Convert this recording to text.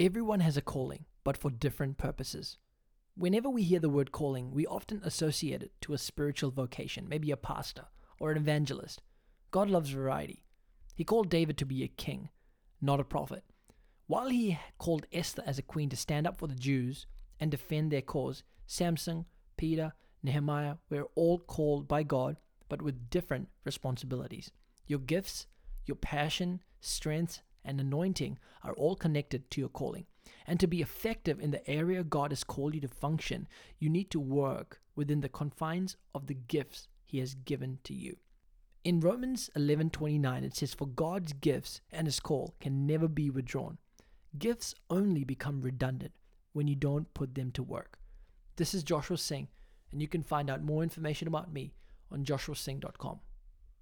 Everyone has a calling, but for different purposes. Whenever we hear the word calling, we often associate it to a spiritual vocation, maybe a pastor or an evangelist. God loves variety. He called David to be a king, not a prophet. While he called Esther as a queen to stand up for the Jews and defend their cause, Samson, Peter, Nehemiah were all called by God, but with different responsibilities. Your gifts, your passion, strength, and anointing are all connected to your calling. And to be effective in the area God has called you to function, you need to work within the confines of the gifts He has given to you. In Romans 11:29 it says for God's gifts and his call can never be withdrawn. Gifts only become redundant when you don't put them to work. This is Joshua Singh and you can find out more information about me on joshuasingh.com.